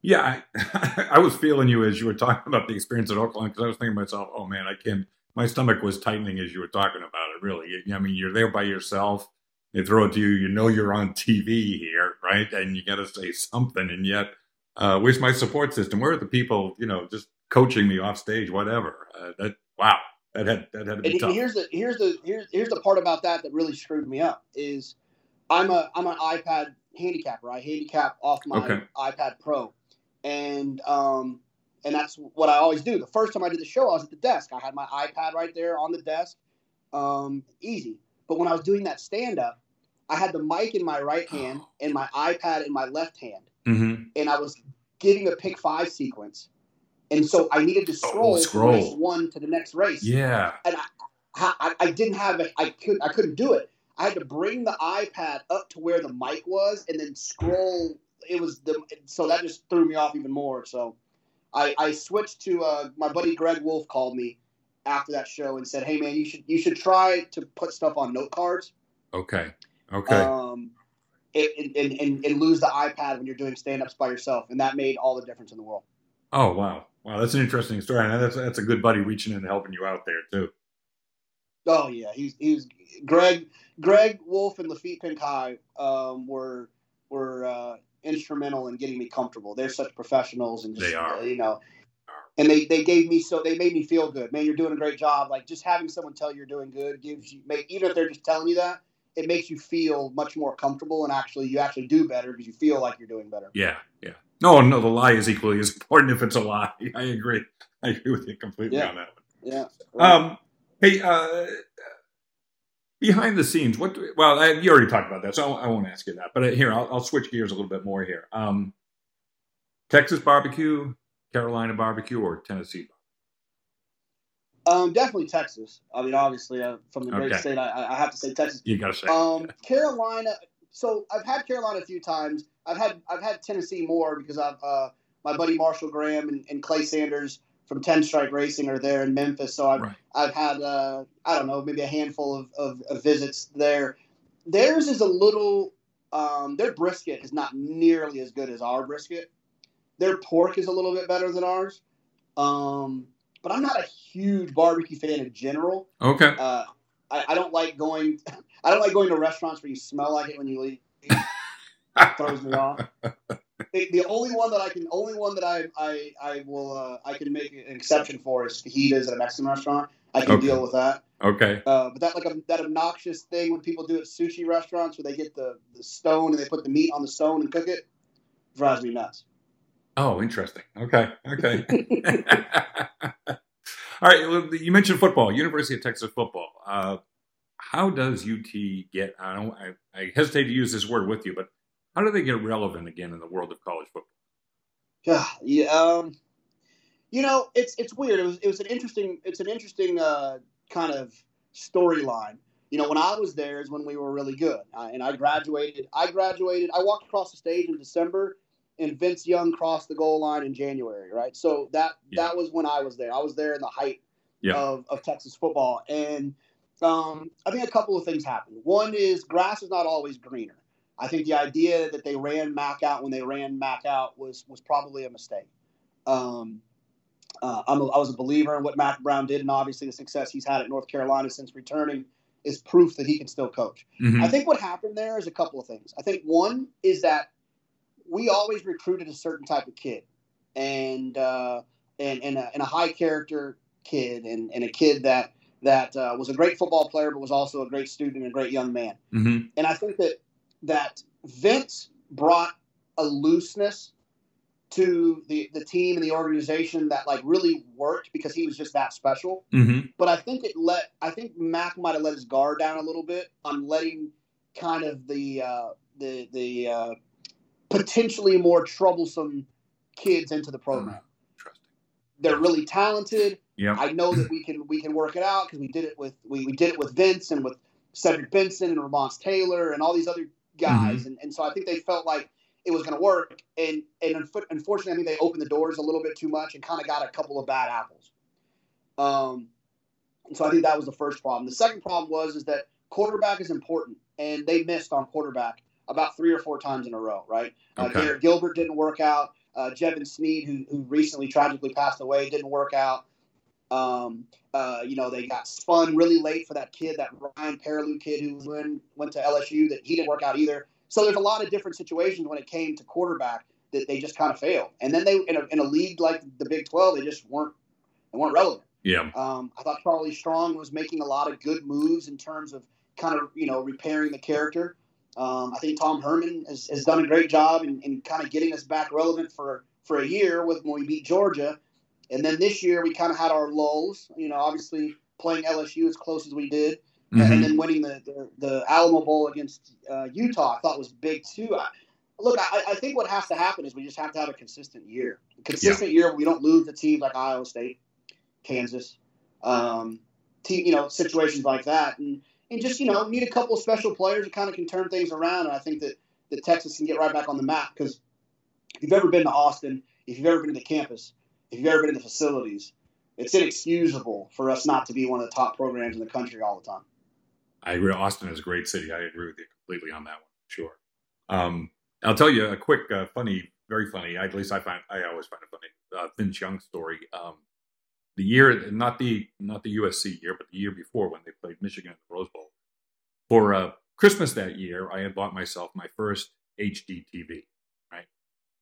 Yeah, I, I was feeling you as you were talking about the experience at Oaklawn because I was thinking to myself, "Oh man, I can't." My stomach was tightening as you were talking about it. Really, I mean, you're there by yourself. They throw it to you. You know you're on TV here, right? And you got to say something. And yet, uh, where's my support system? Where are the people? You know, just coaching me off stage, whatever. Uh, that wow, that had that had to be and tough. here's the here's the here's here's the part about that that really screwed me up is I'm a I'm an iPad handicapper. I handicap off my Okay. iPad Pro, and um and that's what I always do. The first time I did the show, I was at the desk. I had my iPad right there on the desk, um, easy. But when I was doing that stand up, I had the mic in my right hand and my iPad in my left hand. hmm and I was getting a pick five sequence. And so I needed to scroll, scroll. from race one to the next race. Yeah, And I, I didn't have it. I could I couldn't do it. I had to bring the iPad up to where the mic was and then scroll. It was the so that just threw me off even more. So I, I switched to uh, my buddy Greg Wolf called me after that show and said, "Hey man, you should you should try to put stuff on note cards." Okay. Okay. Um, and, and, and, and lose the iPad when you're doing stand ups by yourself, and that made all the difference in the world. oh wow, wow, that's an interesting story. And that's that's a good buddy reaching in and helping you out there too. Oh yeah, he's he's Greg Greg Wolf and Laffit Pincay um, were were uh, instrumental in getting me comfortable. They're such professionals and just They are. you know, and they they gave me so they made me feel good. Man, you're doing a great job. Like just having someone tell you you're doing good gives you make even if they're just telling you that it makes you feel much more comfortable and actually you actually do better because you feel like you're doing better. Yeah, yeah. No, no, the lie is equally as important if it's a lie. I agree. I agree with you completely Yeah. on that one. Yeah. one. Um, hey, uh, behind the scenes, what? Do, well, I, you already talked about that, so I won't ask you that. But uh, here, I'll, I'll switch gears a little bit more here. Um, Texas barbecue, Carolina barbecue, or Tennessee? Um, definitely Texas. I mean, obviously, uh, from the great Okay. state, I, I have to say Texas. You got to say. Um, Carolina. So I've had Carolina a few times. I've had I've had Tennessee more because I've uh, my buddy Marshall Gramm and, and Clay Sanders from Ten Strike Racing are there in Memphis. So I've Right. I've had uh, I don't know maybe a handful of, of, of visits there. Theirs is a little um, their brisket is not nearly as good as our brisket. Their pork is a little bit better than ours. Um, but I'm not a huge barbecue fan in general. okay. Uh, I, I don't like going. I don't like going to restaurants where you smell like it when you leave. throws me off. The, the only one that I can, only one that I, I, I will, uh, I can make an exception for is fajitas at a Mexican restaurant. I can Okay. deal with that. Okay. Uh, but that like a, that obnoxious thing when people do at sushi restaurants where they get the, the stone and they put the meat on the stone and cook it drives me nuts. Oh, interesting. Okay. Okay. All right. well, You mentioned football, University of Texas football. Uh, how does UT get? I don't. I, I hesitate to use this word with you, but how do they get relevant again in the world of college football? Yeah, yeah. Um, you know, it's it's weird. It was it was an interesting it's an interesting uh, kind of storyline. You know, when I was there is when we were really good, uh, and I graduated. I graduated. I walked across the stage in December, and Vince Young crossed the goal line in January. Right, so that Yeah. that was when I was there. I was there in the height Yeah. of of Texas football, and um, I think a couple of things happened. One is grass is not always greener. I think the idea that they ran Mack out when they ran Mack out was was probably a mistake. Um, uh, I'm a, I was a believer in what Mack Brown did, and obviously the success he's had at North Carolina since returning is proof that he can still coach. Mhm. I think what happened there is a couple of things. I think one is that we always recruited a certain type of kid, and uh, and and a, and a high character kid, and, and a kid that that uh, was a great football player, but was also a great student and a great young man Mhm. and I think that that Vince brought a looseness to the the team and the organization that like really worked because he was just that special. Mhm. But I think it let I think Mack might have let his guard down a little bit on letting kind of the uh, the the uh, potentially more troublesome kids into the program. Interesting. They're really talented. Yeah. I know that we can we can work it out because we did it with we, we did it with Vince and with Cedric Benson and Ramonce Taylor and all these other guys, and, and so I think they felt like it was going to work. And and unf- unfortunately, I think they opened the doors a little bit too much and kind of got a couple of bad apples. Um, and so I think that was the first problem. The second problem was is that quarterback is important, and they missed on quarterback about three or four times in a row. Right? Uh, Garrett Gilbert didn't work out. Uh, Jevan Snead, who, who recently tragically passed away, didn't work out. Um, uh, you know, they got spun really late for that kid, that Ryan Perrilloux kid who went, went to LSU, that he didn't work out either. So there's a lot of different situations when it came to quarterback that they just kind of failed. And then they, in a, in a league like the Big 12, they just weren't, they weren't relevant. Yeah. Um, I thought Charlie Strong was making a lot of good moves in terms of kind of you know repairing the character. Um, I think Tom Herman has, has done a great job in, in kind of getting us back relevant for for a year with when we beat Georgia, and then this year we kind of had our lulls. You know, obviously playing LSU as close as we did, Mhm. and then winning the, the, the Alamo Bowl against uh, Utah, I thought was big too. I, look, I, I think what has to happen is we just have to have a consistent year. A consistent year we don't lose the team like Iowa State, Kansas, um, team, you know, situations like that, and and just you know need a couple of special players that kind of can turn things around. And I think that that Texas can get right back on the map because if you've ever been to Austin, if you've ever been to the campus, if you've ever been to the facilities, it's inexcusable for us not to be one of the top programs in the country all the time. I agree. Austin is a great city. I agree with you completely on that one. Sure. Um, I'll tell you a quick, uh, funny, very funny. At least I find I always find it funny. Uh, Young story. Um, the year, not the not the USC year, but the year before when they played Michigan at the Rose Bowl. For uh, Christmas that year, I had bought myself my first HD TV. Right.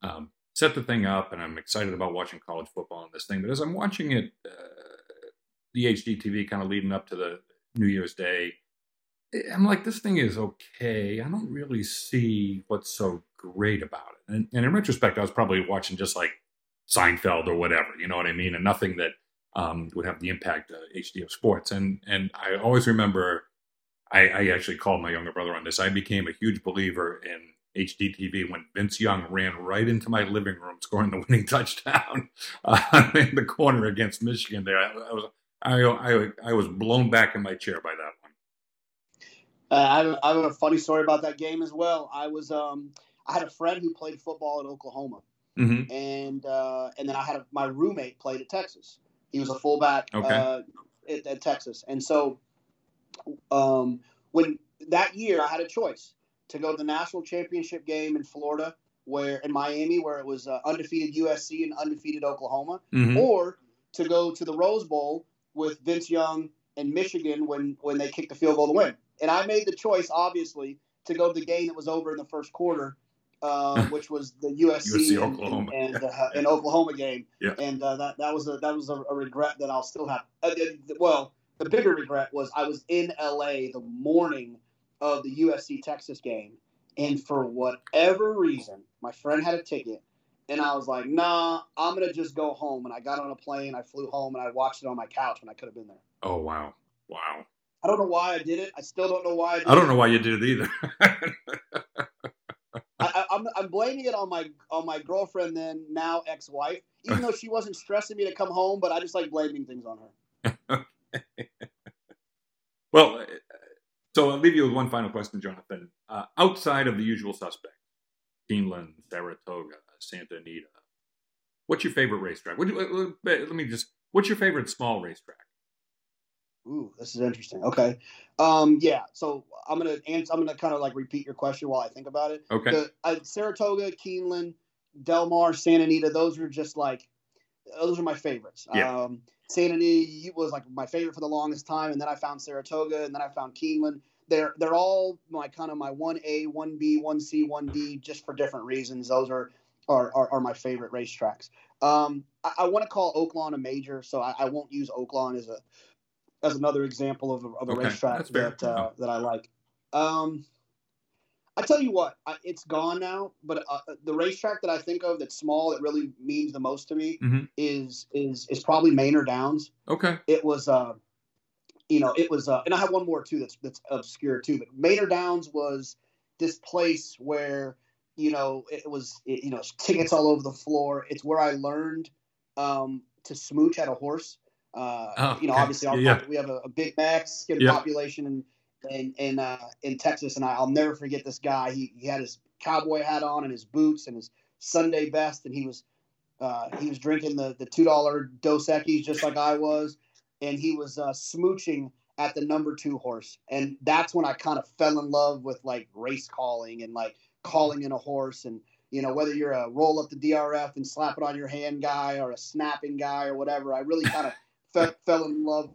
Um, set the thing up, and I'm excited about watching college football on this thing. But as I'm watching it, uh, the HD TV kind of leading up to the New Year's Day, I'm like, this thing is okay. I don't really see what's so great about it. And, and in retrospect, I was probably watching just like Seinfeld or whatever, you know what I mean, and nothing that um, would have the impact of HD of sports. And and I always remember, I, I actually called my younger brother on this. I became a huge believer in HDTV when Vince Young ran right into my living room, scoring the winning touchdown uh, in the corner against Michigan. There, I, I was I, I, I was blown back in my chair by that one. Uh, I, have, I have a funny story about that game as well. I was um, I had a friend who played football at Oklahoma, mm-hmm. and uh, and then I had a, my roommate played at Texas. He was a fullback okay. uh, at, at, Texas, and so um, when that year I had a choice to go to the national championship game in Florida, where in Miami, where it was uh, undefeated USC and undefeated Oklahoma, mm-hmm. or to go to the Rose Bowl with Vince Young and Michigan when when they kicked the field goal to win. And I made the choice, obviously, to go to the game that was over in the first quarter, uh, which was the USC, USC and, Oklahoma. and, and uh, an Oklahoma game. Yeah. And uh, that that was a that was a, a regret that I'll still have. Uh, well, the bigger regret was I was in LA the morning of the USC Texas game. And for whatever reason, my friend had a ticket. And I was like, nah, I'm going to just go home. And I got on a plane, I flew home, and I watched it on my couch when I could have been there. Oh, wow. Wow. I don't know why I did it. I still don't know why I did I don't it. know why you did it either. I, I'm, I'm blaming it on my on my girlfriend then now ex wife, even though she wasn't stressing me to come home, but I just like blaming things on her. well, so I'll leave you with one final question, Jonathan. Uh, outside of the usual suspects, Keeneland, Saratoga, Santa Anita, what's your favorite racetrack? What, let me just. What's your favorite small racetrack? Ooh, this is interesting. Okay, um, yeah. So I'm gonna answer. I'm gonna kind of like repeat your question while I think about it. Okay. The, uh, Saratoga, Keeneland, Del Mar, Santa Anita. Those are just like those are my favorites. Yeah. Um, Santa Anita was like my favorite for the longest time, and then I found Saratoga, and then I found Keeneland. They're they're all my kind of my one A, one B, one C, one D, just for different reasons. Those are are, are, are my favorite racetracks. Um, I, I want to call Oaklawn a major, so I, I won't use Oaklawn as a as another example of a, of a Okay, racetrack that uh, that I like. Um, I tell you what, I, it's gone now. But uh, the racetrack that I think of that's small that really means the most to me Mhm. is is is probably Manor Downs. Okay. It was, uh, you know, it was, uh, and I have one more too that's that's obscure too. But Manor Downs was this place where you know it was it, you know tickets all over the floor. It's where I learned um, to smooch at a horse. Uh, Oh, you know, okay. obviously, Yeah, we have a, a big Mexican Yeah. population in in in, uh, in Texas, and I, I'll never forget this guy. He, he had his cowboy hat on and his boots and his Sunday best, and he was uh, he was drinking the the two dollar Dos Equis just like I was, and he was uh, smooching at the number two horse, and that's when I kind of fell in love with like race calling and like calling in a horse and you know whether you're a roll up the DRF and slap it on your hand guy or a snapping guy or whatever. I really kind of fe- fell in love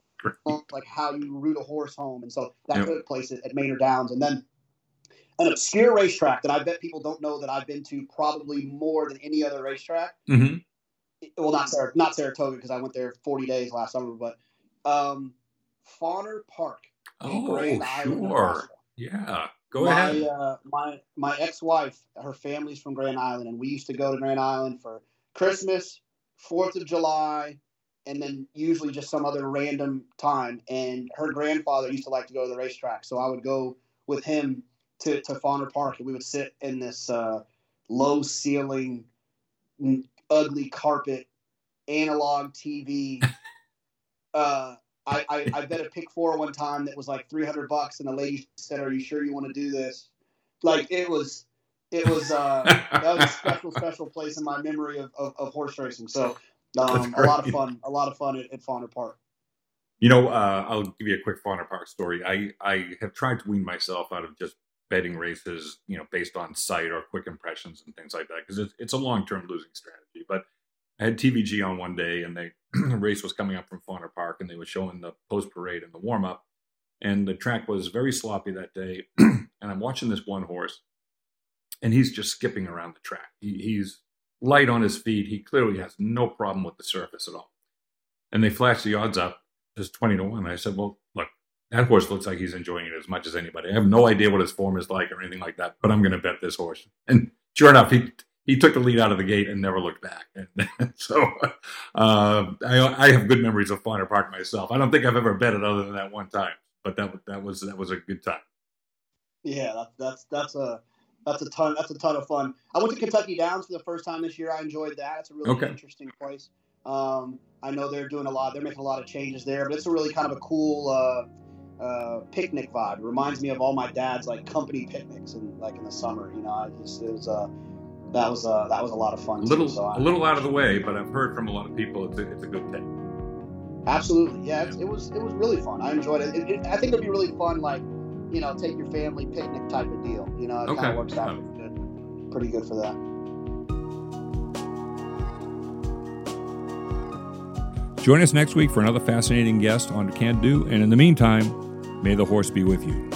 like how you root a horse home, and so that Yep. took place at, at Manor Downs, and then an obscure racetrack that I bet people don't know that I've been to probably more than any other racetrack. Mm-hmm. Well, not Sar- not Saratoga because I went there 40 days last summer, but um, Fonner Park. Oh, sure. Yeah. Go my, ahead. Uh, my my ex-wife, her family's from Grand Island, and we used to go to Grand Island for Christmas, Fourth of July, and then usually just some other random time. And her grandfather used to like to go to the racetrack, so I would go with him to to Fonner Park, and we would sit in this uh, low ceiling, ugly carpet, analog TV. uh, I, I, I bet a pick four one time that was like 300 bucks, and the lady said, "Are you sure you want to do this?" Like it was, it was uh, that was a special, special place in my memory of, of, of horse racing. So um, a lot of fun, a lot of fun at, at Fonner Park. You know, uh, I'll give you a quick Fonner Park story. I, I have tried to wean myself out of just betting races, you know, based on sight or quick impressions and things like that, because it's, it's a long term losing strategy. But I had TVG on one day, and they the race was coming up from Fauner Park, and they were showing the post parade and the warm up, and the track was very sloppy that day. and I'm watching this one horse, and he's just skipping around the track. He, he's light on his feet. He clearly has no problem with the surface at all. And they flashed the odds up as 20 to 1. I said, Well, look, that horse looks like he's enjoying it as much as anybody. I have no idea what his form is like or anything like that, but I'm going to bet this horse. And sure enough, he he took the lead out of the gate and never looked back. And so uh, I, I, have good memories of Fonner Park myself. I don't think I've ever betted other than that one time, but that that was that was a good time. Yeah, that's that's that's a that's a ton that's a ton of fun. I went to Kentucky Downs for the first time this year. I enjoyed that. It's a really okay. interesting place. Um, I know they're doing a lot. They're making a lot of changes there, but it's a really kind of a cool uh, uh, picnic vibe. It reminds me of all my dad's like company picnics and like in the summer. You know, I just it was uh, that was uh, that was a lot of fun. A little too, so a little out of the way, but I've heard from a lot of people it's a, it's a good thing. Absolutely, yeah. It, it was it was really fun. I enjoyed it. It, it. I think it'd be really fun, like you know, take your family picnic type of deal. You know, it okay. kind of works out pretty good, pretty good for that. Join us next week for another fascinating guest on Can Do, and in the meantime, may the horse be with you.